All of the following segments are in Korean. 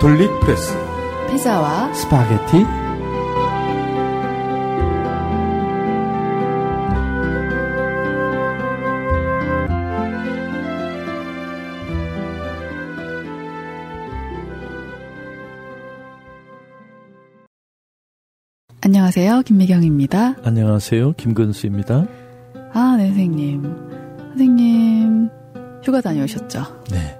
가톨릭프레스 피자와 스파게티 안녕하세요. 김미경입니다. 안녕하세요. 김근수입니다. 아, 네, 선생님. 선생님, 휴가 다녀오셨죠? 네.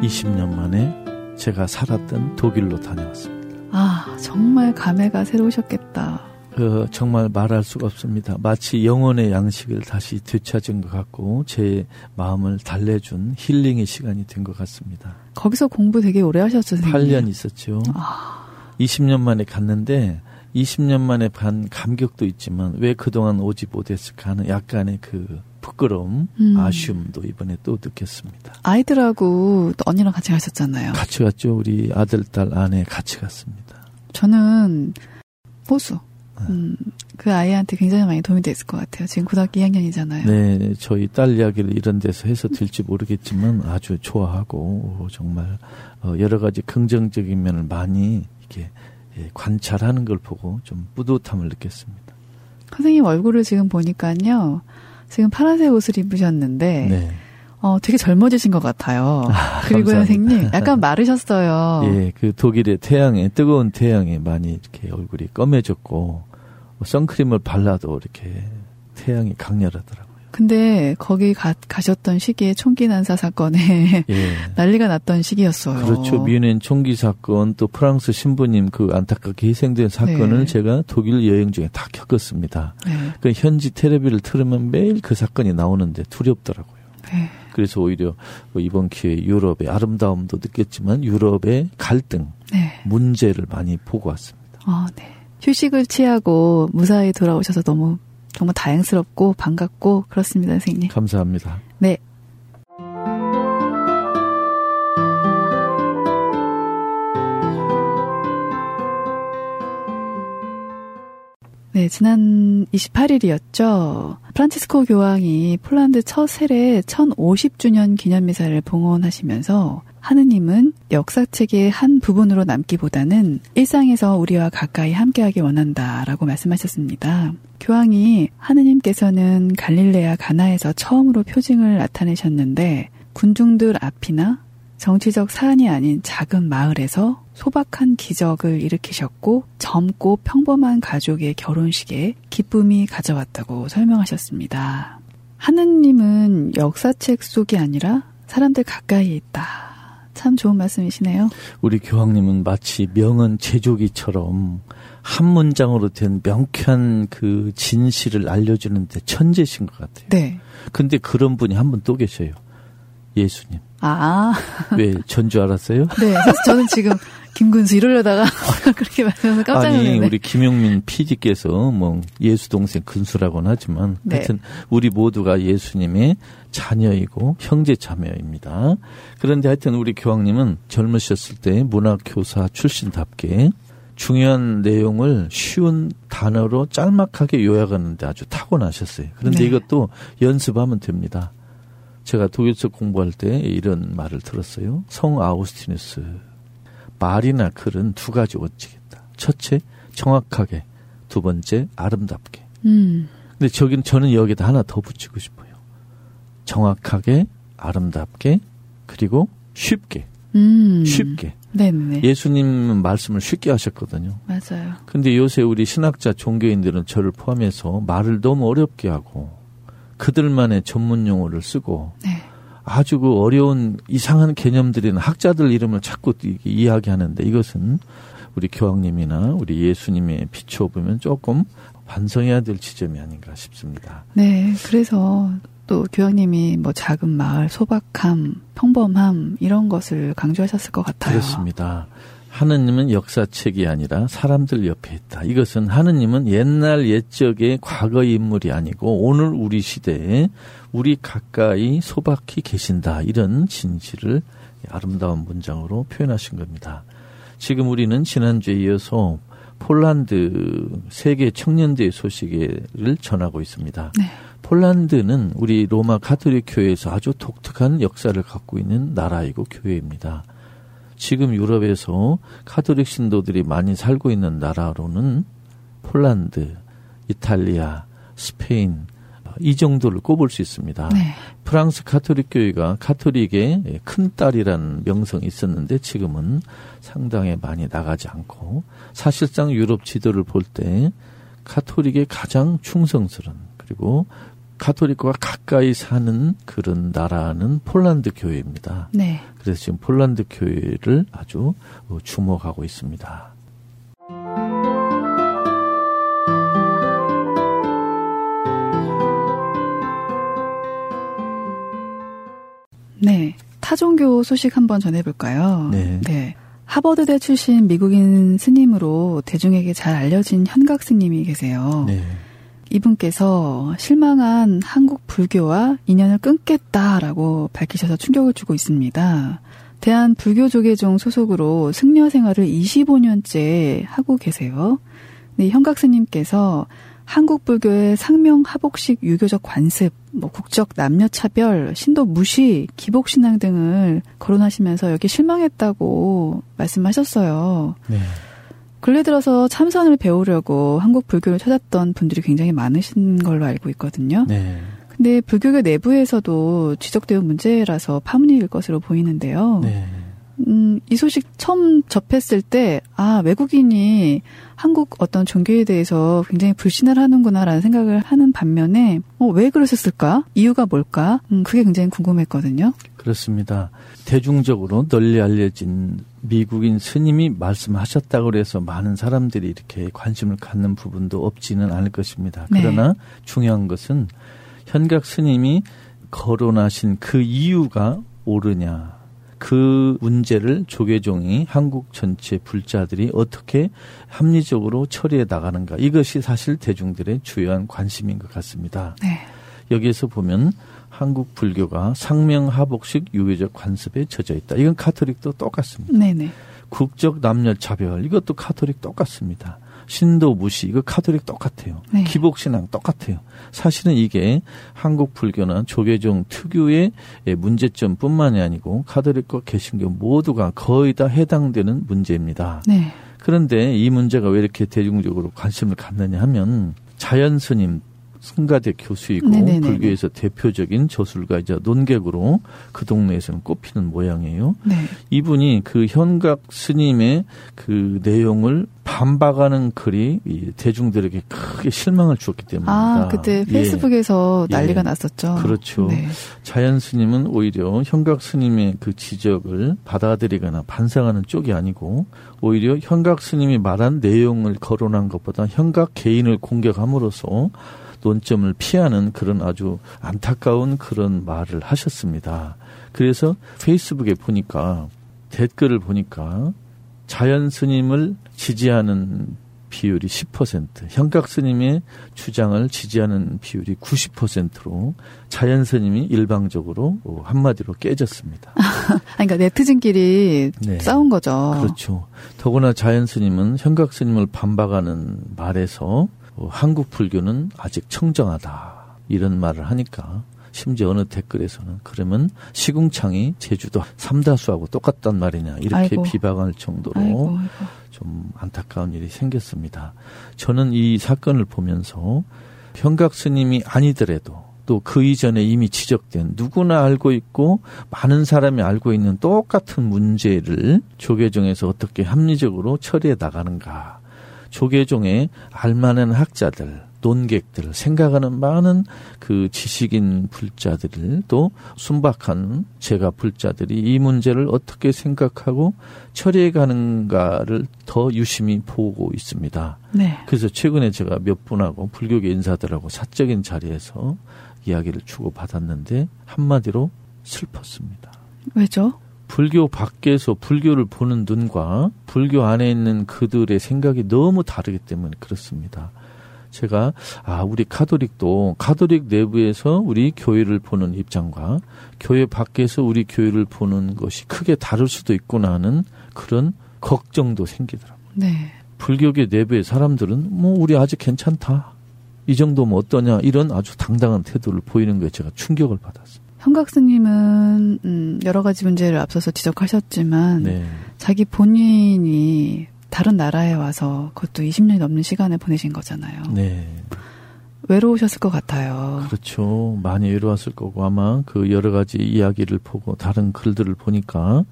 20년 만에 제가 살았던 독일로 다녀왔습니다. 아, 정말 감회가 새로우셨겠다. 그 정말 말할 수가 없습니다. 마치 영혼의 양식을 다시 되찾은 것 같고 제 마음을 달래준 힐링의 시간이 된 것 같습니다. 거기서 공부 되게 오래 하셨죠, 선생님? 8년 있었죠. 아, 20년 만에 갔는데 20년 만에 반 감격도 있지만 왜 그동안 오지 못했을까 하는 약간의 그 부끄러움, 음. 아쉬움도 이번에 또 느꼈습니다. 아이들하고 또 언니랑 같이 가셨잖아요. 같이 갔죠. 우리 아들, 딸, 아내 같이 갔습니다. 저는 호수. 네. 음, 그 아이한테 굉장히 많이 도움이 됐을 것 같아요. 지금 고등학교 2학년이잖아요. 네, 저희 딸 이야기를 이런 데서 해서 될지 모르겠지만 아주 좋아하고 정말 어, 여러 가지 긍정적인 면을 많이 이렇게 예, 관찰하는 걸 보고 좀 뿌듯함을 느꼈습니다. 선생님 얼굴을 지금 보니까요. 지금 파란색 옷을 입으셨는데, 네, 어, 되게 젊어지신 것 같아요. 그리고 감사합니다. 선생님, 약간 마르셨어요. 예, 그 독일의 태양에 뜨거운 태양에 많이 이렇게 얼굴이 검해졌고 뭐 선크림을 발라도 이렇게 태양이 강렬하더라고요. 근데 거기 가, 가셨던 시기에 총기 난사 사건에 예. 난리가 났던 시기였어요. 그렇죠. 뮌헨 총기 사건 또 프랑스 신부님 그 안타깝게 희생된 사건을 네. 제가 독일 여행 중에 다 겪었습니다. 네. 그 현지 텔레비를 틀으면 매일 그 사건이 나오는데 두렵더라고요. 네. 그래서 오히려 뭐 이번 기회에 유럽의 아름다움도 느꼈지만 유럽의 갈등, 네. 문제를 많이 보고 왔습니다. 어, 네. 휴식을 취하고 무사히 돌아오셔서 너무 정말 다행스럽고 반갑고 그렇습니다, 선생님. 감사합니다. 네. 네, 지난 28일이었죠. 프란치스코 교황이 폴란드 첫 세례 1050주년 기념미사를 봉헌하시면서 하느님은 역사책의 한 부분으로 남기보다는 일상에서 우리와 가까이 함께하기 원한다 라고 말씀하셨습니다. 교황이 하느님께서는 갈릴레아 가나에서 처음으로 표징을 나타내셨는데 군중들 앞이나 정치적 사안이 아닌 작은 마을에서 소박한 기적을 일으키셨고 젊고 평범한 가족의 결혼식에 기쁨이 가져왔다고 설명하셨습니다. 하느님은 역사책 속이 아니라 사람들 가까이에 있다. 참 좋은 말씀이시네요. 우리 교황님은 마치 명언 제조기처럼 한 문장으로 된 명쾌한 그 진실을 알려주는데 천재신 것 같아요. 네. 근데 그런 분이 한 분 또 계셔요. 예수님. 아, 왜 전주 알았어요? 네. 저는 지금 김군수 이러려다가 그렇게 말하면서 깜짝 아니 놀랐네. 우리 김용민 PD께서 뭐 예수 동생 근수라고는 하지만 네. 하여튼 우리 모두가 예수님의 자녀이고 형제 자매입니다. 그런데 하여튼 우리 교황님은 젊으셨을 때 문학 교사 출신답게 중요한 내용을 쉬운 단어로 짤막하게 요약하는데 아주 타고나셨어요. 그런데 네. 이것도 연습하면 됩니다. 제가 독일서 공부할 때 이런 말을 들었어요. 성 아우스티누스 말이나 글은 두 가지 원칙이다. 첫째, 정확하게. 두 번째, 아름답게. 음, 근데 저기는 저는 여기다 하나 더 붙이고 싶어요. 정확하게, 아름답게, 그리고 쉽게. 음. 쉽게. 네네. 예수님 말씀을 쉽게 하셨거든요. 맞아요. 근데 요새 우리 신학자 종교인들은 저를 포함해서 말을 너무 어렵게 하고 그들만의 전문 용어를 쓰고 네. 아주 그 어려운 이상한 개념들이나 학자들 이름을 자꾸 이- 이야기하는데 이것은 우리 교황님이나 우리 예수님의 비춰보면 조금 반성해야 될 지점이 아닌가 싶습니다. 네, 그래서 또 교황님이 뭐 작은 마을, 소박함, 평범함 이런 것을 강조하셨을 것 같아요. 그렇습니다. 하느님은 역사책이 아니라 사람들 옆에 있다. 이것은 하느님은 옛날 옛적의 과거의 인물이 아니고 오늘 우리 시대에 우리 가까이 소박히 계신다. 이런 진실을 아름다운 문장으로 표현하신 겁니다. 지금 우리는 지난주에 이어서 폴란드 세계 청년대회 소식을 전하고 있습니다. 네. 폴란드는 우리 로마 가톨릭 교회에서 아주 독특한 역사를 갖고 있는 나라이고 교회입니다. 지금 유럽에서 카톨릭 신도들이 많이 살고 있는 나라로는 폴란드, 이탈리아, 스페인 이 정도를 꼽을 수 있습니다. 네. 프랑스 카톨릭 교회가 카톨릭의 큰 딸이라는 명성이 있었는데 지금은 상당히 많이 나가지 않고 사실상 유럽 지도를 볼 때 카톨릭의 가장 충성스러운 그리고 카톨릭과 가까이 사는 그런 나라는 폴란드 교회입니다. 네. 그래서 지금 폴란드 교회를 아주 주목하고 있습니다. 네. 타종교 소식 한번 전해볼까요? 네. 네. 하버드대 출신 미국인 스님으로 대중에게 잘 알려진 현각 스님이 계세요. 네. 이분께서 실망한 한국 불교와 인연을 끊겠다라고 밝히셔서 충격을 주고 있습니다. 대한 불교조계종 소속으로 승려 생활을 25년째 하고 계세요. 네, 현각 스님께서 한국 불교의 상명 하복식 유교적 관습, 뭐 국적 남녀 차별, 신도 무시, 기복 신앙 등을 거론하시면서 여기 실망했다고 말씀하셨어요. 네. 근래 들어서 참선을 배우려고 한국 불교를 찾았던 분들이 굉장히 많으신 걸로 알고 있거든요. 네. 근데 불교계 내부에서도 지적되는 문제라서 파문일 것으로 보이는데요. 네. 음, 이 소식 처음 접했을 때, 아, 외국인이 한국 어떤 종교에 대해서 굉장히 불신을 하는구나라는 생각을 하는 반면에, 어, 왜 그러셨을까? 이유가 뭘까? 음, 그게 굉장히 궁금했거든요. 그렇습니다. 대중적으로 널리 알려진 미국인 스님이 말씀하셨다고 해서 많은 사람들이 이렇게 관심을 갖는 부분도 없지는 않을 것입니다. 네. 그러나 네. 중요한 것은 현각 스님이 거론하신 그 이유가 옳으냐, 그 문제를 조계종이 한국 전체 불자들이 어떻게 합리적으로 처리해 나가는가 이것이 사실 대중들의 주요한 관심인 것 같습니다. 네. 여기에서 보면 한국 불교가 상명하복식 유교적 관습에 젖어 있다. 이건 카톨릭도 똑같습니다. 네네. 국적 남녀 차별 이것도 카톨릭 똑같습니다. 신도 무시 이거 카톨릭 똑같아요. 네. 기복 신앙 똑같아요. 사실은 이게 한국 불교나 조계종 특유의 문제점뿐만이 아니고 카톨릭과 개신교 모두가 거의 다 해당되는 문제입니다. 네. 그런데 이 문제가 왜 이렇게 대중적으로 관심을 갖느냐 하면 자연 스님 승가대 교수이고 네네네네. 불교에서 대표적인 저술가이자 논객으로 그 동네에서는 꼽히는 모양이에요. 네. 이분이 그 현각 스님의 그 내용을 반박하는 글이 대중들에게 크게 실망을 주었기 때문입니다. 아, 그때 예. 페이스북에서 예. 난리가 예. 났었죠. 그렇죠. 네. 자연 스님은 오히려 현각 스님의 그 지적을 받아들이거나 반성하는 쪽이 아니고 오히려 현각 스님이 말한 내용을 거론한 것보다 현각 개인을 공격함으로써 논점을 피하는 그런 아주 안타까운 그런 말을 하셨습니다. 그래서 페이스북에 보니까 댓글을 보니까 자연 스님을 지지하는 비율이 10%, 현각 스님의 주장을 지지하는 비율이 90%로 자연 스님이 일방적으로 한마디로 깨졌습니다. 그러니까 네티즌끼리 네. 싸운 거죠. 그렇죠. 더구나 자연 스님은 현각 스님을 반박하는 말에서 어, 한국 불교는 아직 청정하다 이런 말을 하니까 심지어 어느 댓글에서는 그러면 시궁창이 제주도 삼다수하고 똑같단 말이냐 이렇게 아이고. 비방할 정도로 아이고, 아이고. 좀 안타까운 일이 생겼습니다. 저는 이 사건을 보면서 현각 스님이 아니더라도 또 그 이전에 이미 지적된 누구나 알고 있고 많은 사람이 알고 있는 똑같은 문제를 조계종에서 어떻게 합리적으로 처리해 나가는가 조계종에 알만한 학자들, 논객들, 생각하는 많은 그 지식인 불자들, 또 순박한 제가 불자들이 이 문제를 어떻게 생각하고 처리해 가는가를 더 유심히 보고 있습니다. 네. 그래서 최근에 제가 몇 분하고 불교계 인사들하고 사적인 자리에서 이야기를 주고받았는데 한마디로 슬펐습니다. 왜죠? 불교 밖에서 불교를 보는 눈과 불교 안에 있는 그들의 생각이 너무 다르기 때문에 그렇습니다. 제가 아 우리 카톨릭도 카톨릭 내부에서 우리 교회를 보는 입장과 교회 밖에서 우리 교회를 보는 것이 크게 다를 수도 있구나 하는 그런 걱정도 생기더라고요. 네. 불교계 내부의 사람들은 뭐 우리 아직 괜찮다. 이 정도면 어떠냐 이런 아주 당당한 태도를 보이는 거에 제가 충격을 받았습니다. 현각 스님은 음, 여러 가지 문제를 앞서서 지적하셨지만 네. 자기 본인이 다른 나라에 와서 그것도 20년이 넘는 시간을 보내신 거잖아요. 네. 외로우셨을 것 같아요. 그렇죠. 많이 외로웠을 거고 아마 그 여러 가지 이야기를 보고 다른 글들을 보니까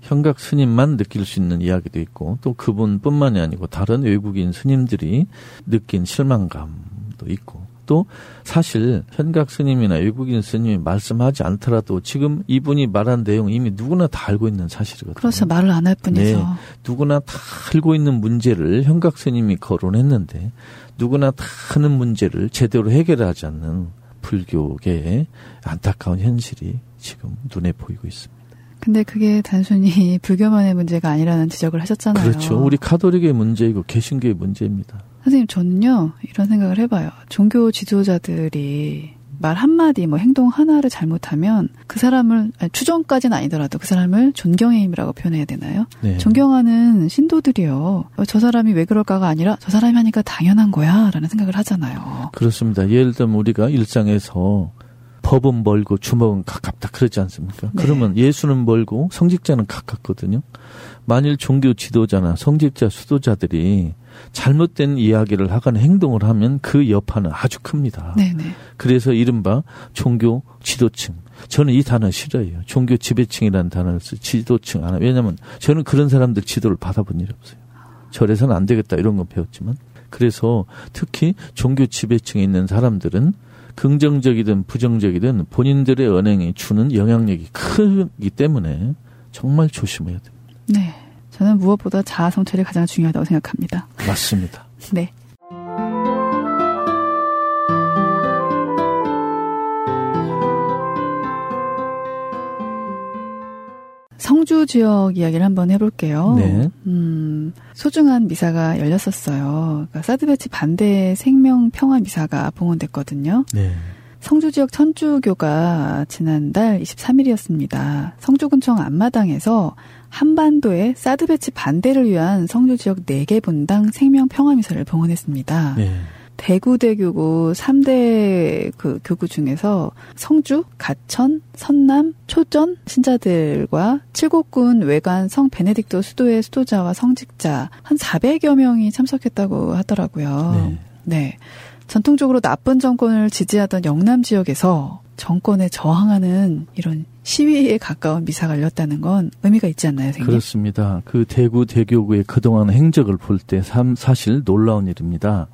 현각 스님만 느낄 수 있는 이야기도 있고 또 그분뿐만이 아니고 다른 외국인 스님들이 느낀 실망감도 있고 또 사실 현각 스님이나 외국인 스님이 말씀하지 않더라도 지금 이분이 말한 내용 이미 누구나 다 알고 있는 사실이거든요. 그렇죠. 말을 안 할 뿐이죠. 네, 누구나 다 알고 있는 문제를 현각 스님이 거론했는데 누구나 다 하는 문제를 제대로 해결하지 않는 불교계의 안타까운 현실이 지금 눈에 보이고 있습니다. 근데 그게 단순히 불교만의 문제가 아니라는 지적을 하셨잖아요. 그렇죠. 우리 카톨릭의 문제이고 개신교의 문제입니다. 선생님, 저는요, 이런 생각을 해봐요. 종교 지도자들이 말 한마디, 뭐 행동 하나를 잘못하면 그 사람을, 아니, 추정까지는 아니더라도 그 사람을 존경의 힘이라고 표현해야 되나요? 네. 존경하는 신도들이요. 어, 저 사람이 왜 그럴까가 아니라 저 사람이 하니까 당연한 거야. 라는 생각을 하잖아요. 그렇습니다. 예를 들면 우리가 일상에서 법은 멀고 주먹은 가깝다 그러지 않습니까? 네. 그러면 예수는 멀고 성직자는 가깝거든요. 만일 종교 지도자나 성직자 수도자들이 잘못된 이야기를 하거나 행동을 하면 그 여파는 아주 큽니다. 네네. 그래서 이른바 종교 지도층. 저는 이 단어 싫어요. 종교 지배층이라는 단어를 쓰 지도층 하나. 왜냐면 저는 그런 사람들 지도를 받아본 일이 없어요. 절에서는 안 되겠다 이런 건 배웠지만. 그래서 특히 종교 지배층에 있는 사람들은 긍정적이든 부정적이든 본인들의 언행이 주는 영향력이 크기 때문에 정말 조심해야 됩니다. 네. 저는 무엇보다 자아 성찰이 가장 중요하다고 생각합니다. 맞습니다. 네. 성주 지역 이야기를 한번 해볼게요. 네. 음, 소중한 미사가 열렸었어요. 그러니까 사드 배치 반대 생명 평화 미사가 봉헌됐거든요. 네. 성주 지역 천주교가 지난달 23일이었습니다. 성주군청 앞마당에서 한반도의 사드 배치 반대를 위한 성주 지역 4개 본당 생명 평화 미사를 봉헌했습니다. 네. 대구대교구 3대 그 교구 중에서 성주, 가천, 선남, 초전 신자들과 칠곡군 왜관 성 베네딕토 수도회 수도자와 성직자 한 400여 명이 참석했다고 하더라고요. 네. 네. 전통적으로 나쁜 정권을 지지하던 영남 지역에서 정권에 저항하는 이런 시위에 가까운 미사가 열렸다는 건 의미가 있지 않나요, 선생님? 그렇습니다. 그 대구 대교구의 그동안 행적을 볼 때 사실 놀라운 일입니다.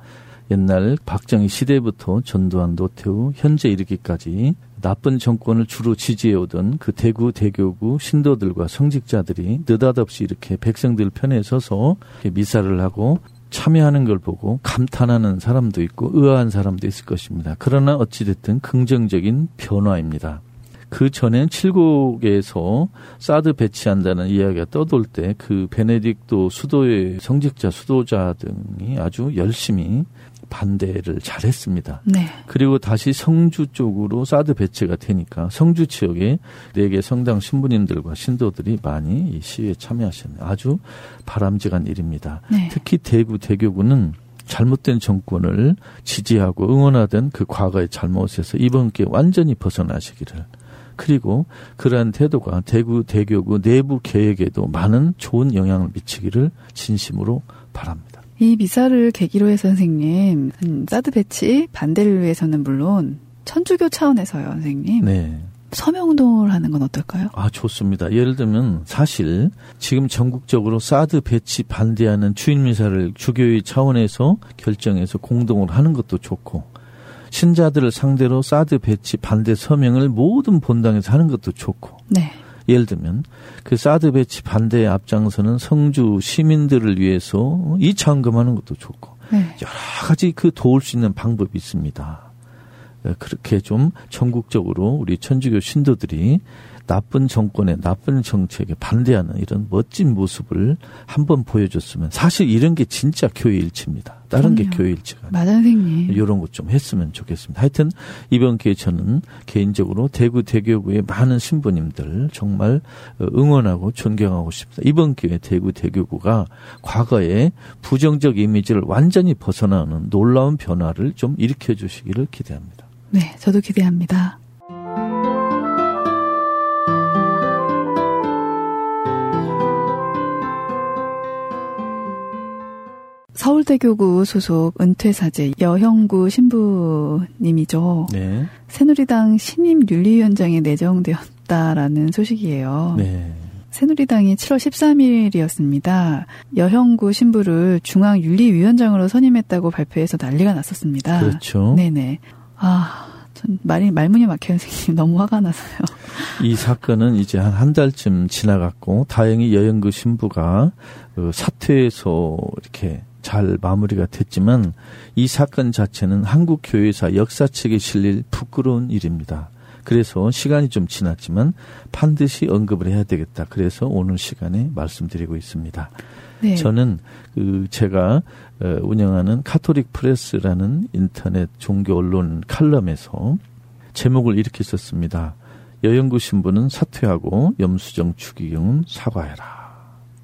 옛날 박정희 시대부터 전두환 노태우 현재 이르기까지 나쁜 정권을 주로 지지해오던 그 대구 대교구 신도들과 성직자들이 느닷없이 이렇게 백성들 편에 서서 미사를 하고 참여하는 걸 보고 감탄하는 사람도 있고 의아한 사람도 있을 것입니다. 그러나 어찌됐든 긍정적인 변화입니다. 그 전엔 칠곡에서 사드 배치한다는 이야기가 떠돌 때 그 베네딕도 수도의 성직자 수도자 등이 아주 열심히 반대를 잘했습니다. 네. 그리고 다시 성주 쪽으로 사드 배치가 되니까 성주 지역에 네 개 성당 신부님들과 신도들이 많이 이 시위에 참여하셨네요. 아주 바람직한 일입니다. 네. 특히 대구 대교구는 잘못된 정권을 지지하고 응원하던 그 과거의 잘못에서 이번 기회에 완전히 벗어나시기를 그리고 그러한 태도가 대구 대교구 내부 계획에도 많은 좋은 영향을 미치기를 진심으로 바랍니다. 이 미사를 계기로 해서 선생님 음, 사드 배치 반대를 위해서는 물론 천주교 차원에서요, 선생님. 네. 서명운동을 하는 건 어떨까요? 아, 좋습니다. 예를 들면 사실 지금 전국적으로 사드 배치 반대하는 주일미사를 주교회의 차원에서 결정해서 공동으로 하는 것도 좋고 신자들을 상대로 사드 배치 반대 서명을 모든 본당에서 하는 것도 좋고 네. 예를 들면 그 사드 배치 반대에 앞장서는 성주 시민들을 위해서 이차헌금하는 것도 좋고 네. 여러 가지 그 도울 수 있는 방법이 있습니다. 그렇게 좀 전국적으로 우리 천주교 신도들이 나쁜 정권의 나쁜 정책에 반대하는 이런 멋진 모습을 한번 보여줬으면 사실 이런 게 진짜 교회 일치입니다. 다른 그럼요. 게 교회 일치가 맞아 선생님. 이런 것 좀 했으면 좋겠습니다. 하여튼 이번 기회에 저는 개인적으로 대구 대교구의 많은 신부님들 정말 응원하고 존경하고 싶습니다. 이번 기회에 대구 대교구가 과거의 부정적 이미지를 완전히 벗어나는 놀라운 변화를 좀 일으켜 주시기를 기대합니다. 네, 저도 기대합니다. 서울대교구 소속 은퇴사제 여형구 신부님이죠. 네. 새누리당 신임 윤리위원장에 내정되었다라는 소식이에요. 네. 새누리당이 7월 13일이었습니다. 여형구 신부를 중앙윤리위원장으로 선임했다고 발표해서 난리가 났었습니다. 그렇죠. 네네. 아, 전 말이 말문이 막혀요, 선생님. 너무 화가 나서요. 이 사건은 이제 한 한 달쯤 지나갔고 다행히 여형구 신부가 그 사퇴해서 이렇게 잘 마무리가 됐지만 이 사건 자체는 한국 교회사 역사책에 실릴 부끄러운 일입니다. 그래서 시간이 좀 지났지만 반드시 언급을 해야 되겠다. 그래서 오늘 시간에 말씀드리고 있습니다. 네. 저는 그 제가 어, 운영하는 카톨릭 프레스라는 인터넷 종교 언론 칼럼에서 제목을 이렇게 썼습니다. 여형구 신부는 사퇴하고 염수정 추기경은 사과해라.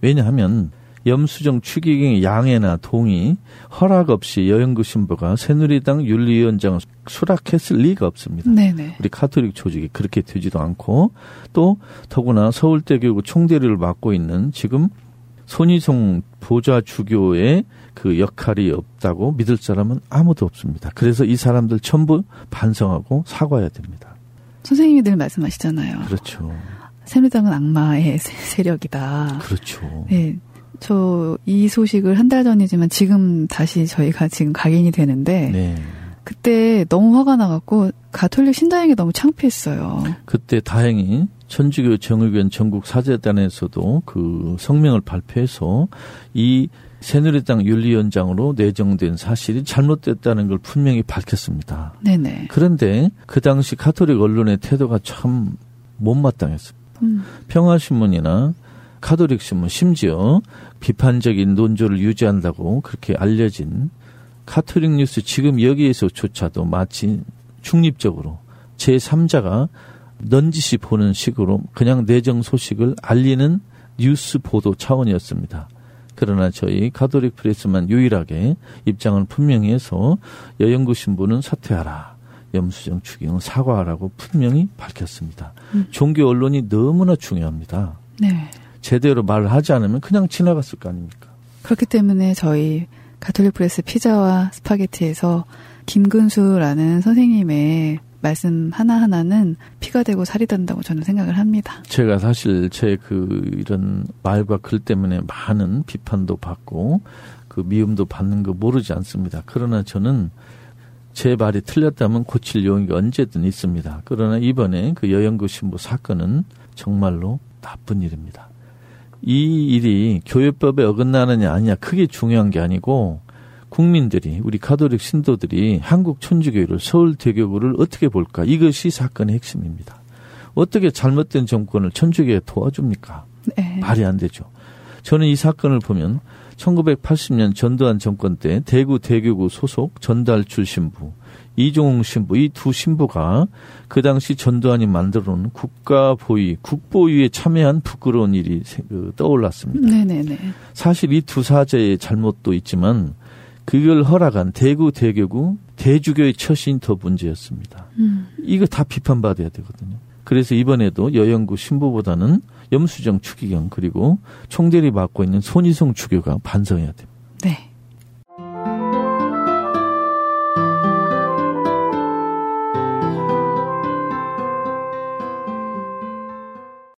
왜냐하면 염수정 추기경의 양해나 동의, 허락 없이 여형구 신부가 새누리당 윤리위원장을 수락했을 리가 없습니다. 네네. 우리 카톨릭 조직이 그렇게 되지도 않고 또 더구나 서울대교구 총대리를 맡고 있는 지금 손희송 보좌 주교의 그 역할이 없다고 믿을 사람은 아무도 없습니다. 그래서 이 사람들 전부 반성하고 사과해야 됩니다. 선생님이 늘 말씀하시잖아요. 그렇죠. 새누리당은 악마의 세력이다. 그렇죠. 네. 저 이 소식을 한 달 전이지만 지금 다시 저희가 지금 각인이 되는데 네. 그때 너무 화가 나갖고 가톨릭 신자에게 너무 창피했어요. 그때 다행히 천주교 정의견 전국 사제단에서도 그 성명을 발표해서 이 새누리당 윤리위원장으로 내정된 사실이 잘못됐다는 걸 분명히 밝혔습니다. 네네. 그런데 그 당시 카톨릭 언론의 태도가 참 못마땅했습니다. 음. 평화신문이나 카톨릭 신문 심지어 비판적인 논조를 유지한다고 그렇게 알려진 카톨릭 뉴스 지금 여기에서조차도 마치 중립적으로 제3자가 넌지시 보는 식으로 그냥 내정 소식을 알리는 뉴스 보도 차원이었습니다. 그러나 저희 가톨릭 프레스만 유일하게 입장을 분명히 해서 여형구 신부는 사퇴하라. 염수정 추기경은 사과하라고 분명히 밝혔습니다. 음. 종교 언론이 너무나 중요합니다. 네. 제대로 말을 하지 않으면 그냥 지나갔을 거 아닙니까? 그렇기 때문에 저희 가톨릭 프레스 피자와 스파게티에서 김근수라는 선생님의 말씀 하나하나는 피가 되고 살이 된다고 저는 생각을 합니다. 제가 사실 제 그 이런 말과 글 때문에 많은 비판도 받고 그 미움도 받는 거 모르지 않습니다. 그러나 저는 제 말이 틀렸다면 고칠 용의가 언제든 있습니다. 그러나 이번에 그 여영구 신부 사건은 정말로 나쁜 일입니다. 이 일이 교회법에 어긋나느냐 아니냐 크게 중요한 게 아니고 국민들이 우리 가톨릭 신도들이 한국 천주교를 서울 대교구를 어떻게 볼까 이것이 사건의 핵심입니다. 어떻게 잘못된 정권을 천주교에 도와줍니까? 네. 말이 안 되죠. 저는 이 사건을 보면 1980년 전두환 정권 때 대구 대교구 소속 전달 출 신부 이종웅 신부 이 두 신부가 그 당시 전두환이 만들어 놓은 국가보위 국보위에 참여한 부끄러운 일이 그 떠올랐습니다. 네네네. 사실 이 두 사제의 잘못도 있지만 그걸 허락한 대구 대교구 대주교의 처신이 더 문제였습니다. 음. 이거 다 비판받아야 되거든요. 그래서 이번에도 여영구 신부보다는 염수정 추기경 그리고 총대리 맡고 있는 손희성 주교가 반성해야 됩니다. 네.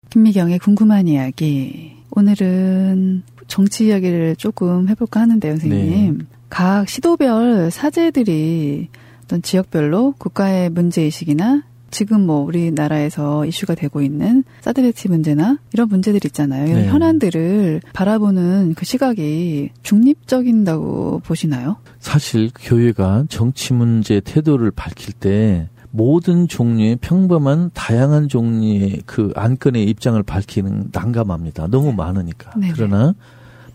김미경의 궁금한 이야기. 오늘은 정치 이야기를 조금 해볼까 하는데요, 선생님. 네. 각 시도별 사제들이 어떤 지역별로 국가의 문제의식이나 지금 뭐 우리나라에서 이슈가 되고 있는 사드베티 문제나 이런 문제들 있잖아요. 이런 네. 현안들을 바라보는 그 시각이 중립적인다고 보시나요? 사실 교회가 정치 문제 태도를 밝힐 때 모든 종류의 평범한 다양한 종류의 그 안건의 입장을 밝히는 난감합니다. 너무 많으니까. 네네. 그러나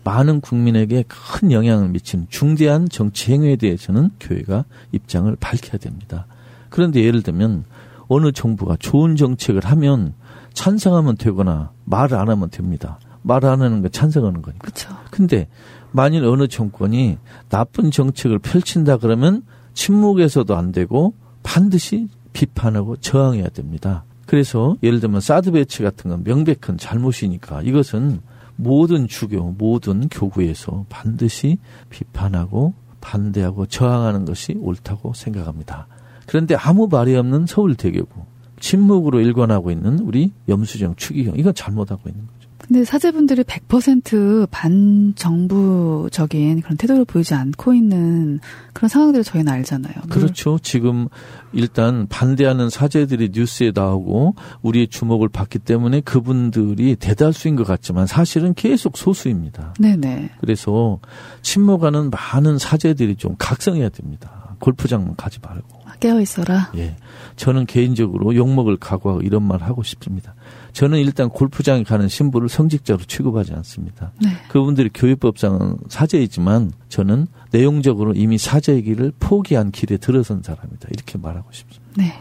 많은 국민에게 큰 영향을 미치는 중대한 정치 행위에 대해서는 교회가 입장을 밝혀야 됩니다. 그런데 예를 들면 어느 정부가 좋은 정책을 하면 찬성하면 되거나 말을 안 하면 됩니다. 말을 안 하는 건 찬성하는 거니까. 그렇죠. 근데 만일 어느 정권이 나쁜 정책을 펼친다 그러면 침묵에서도 안 되고 반드시 비판하고 저항해야 됩니다. 그래서 예를 들면 사드 배치 같은 건 명백한 잘못이니까 이것은 모든 주교, 모든 교구에서 반드시 비판하고 반대하고 저항하는 것이 옳다고 생각합니다. 그런데 아무 말이 없는 서울 대교구, 침묵으로 일관하고 있는 우리 염수정, 추기경, 이건 잘못하고 있는 거죠. 근데 사제분들이 100% 반정부적인 그런 태도를 보이지 않고 있는 그런 상황들을 저희는 알잖아요. 그렇죠. 지금 일단 반대하는 사제들이 뉴스에 나오고 우리의 주목을 받기 때문에 그분들이 대다수인 것 같지만 사실은 계속 소수입니다. 네네. 그래서 침묵하는 많은 사제들이 좀 각성해야 됩니다. 골프장만 가지 말고. 깨어 있어라. 예. 저는 개인적으로 욕먹을 각오하고 이런 말 하고 싶습니다. 저는 일단 골프장에 가는 신부를 성직자로 취급하지 않습니다. 네. 그분들이 교육법상은 사제이지만 저는 내용적으로 이미 사제이기를 포기한 길에 들어선 사람이다. 이렇게 말하고 싶습니다. 네.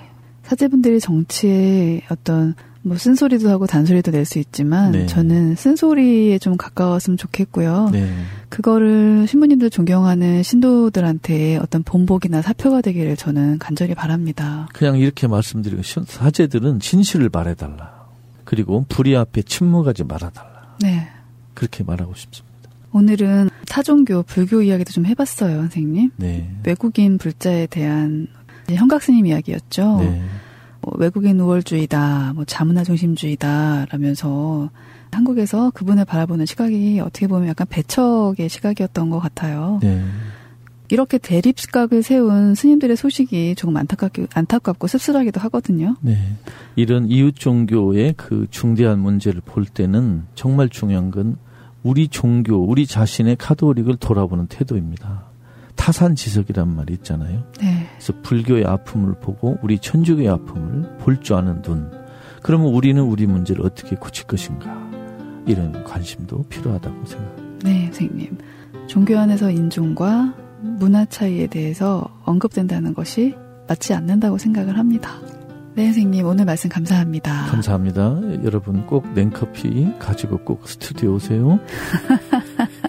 사제분들이 정치에 어떤 뭐 쓴소리도 하고 단소리도 낼 수 있지만 네. 저는 쓴소리에 좀 가까웠으면 좋겠고요. 네. 그거를 신부님들 존경하는 신도들한테 어떤 본보기나 사표가 되기를 저는 간절히 바랍니다. 그냥 이렇게 말씀드리고 사제들은 진실을 말해달라. 그리고 불의 앞에 침묵하지 말아달라. 네. 그렇게 말하고 싶습니다. 오늘은 타종교, 불교 이야기도 좀 해봤어요, 선생님. 네. 외국인 불자에 대한 현각스님 이야기였죠. 네. 뭐 외국인 우월주의다, 뭐 자문화 중심주의다 라면서 한국에서 그분을 바라보는 시각이 어떻게 보면 약간 배척의 시각이었던 것 같아요. 네. 이렇게 대립 시각을 세운 스님들의 소식이 조금 안타깝게, 안타깝고 씁쓸하기도 하거든요. 네. 이런 이웃 종교의 그 중대한 문제를 볼 때는 정말 중요한 건 우리 종교, 우리 자신의 카톨릭을 돌아보는 태도입니다. 타산지석이란 말이 있잖아요. 네. 그래서 불교의 아픔을 보고 우리 천주교의 아픔을 볼 줄 아는 눈. 그러면 우리는 우리 문제를 어떻게 고칠 것인가. 이런 관심도 필요하다고 생각합니다. 네, 선생님. 종교 안에서 인종과 문화 차이에 대해서 언급된다는 것이 맞지 않는다고 생각을 합니다. 네, 선생님. 오늘 말씀 감사합니다. 감사합니다. 여러분 꼭 냉커피 가지고 꼭 스튜디오 오세요.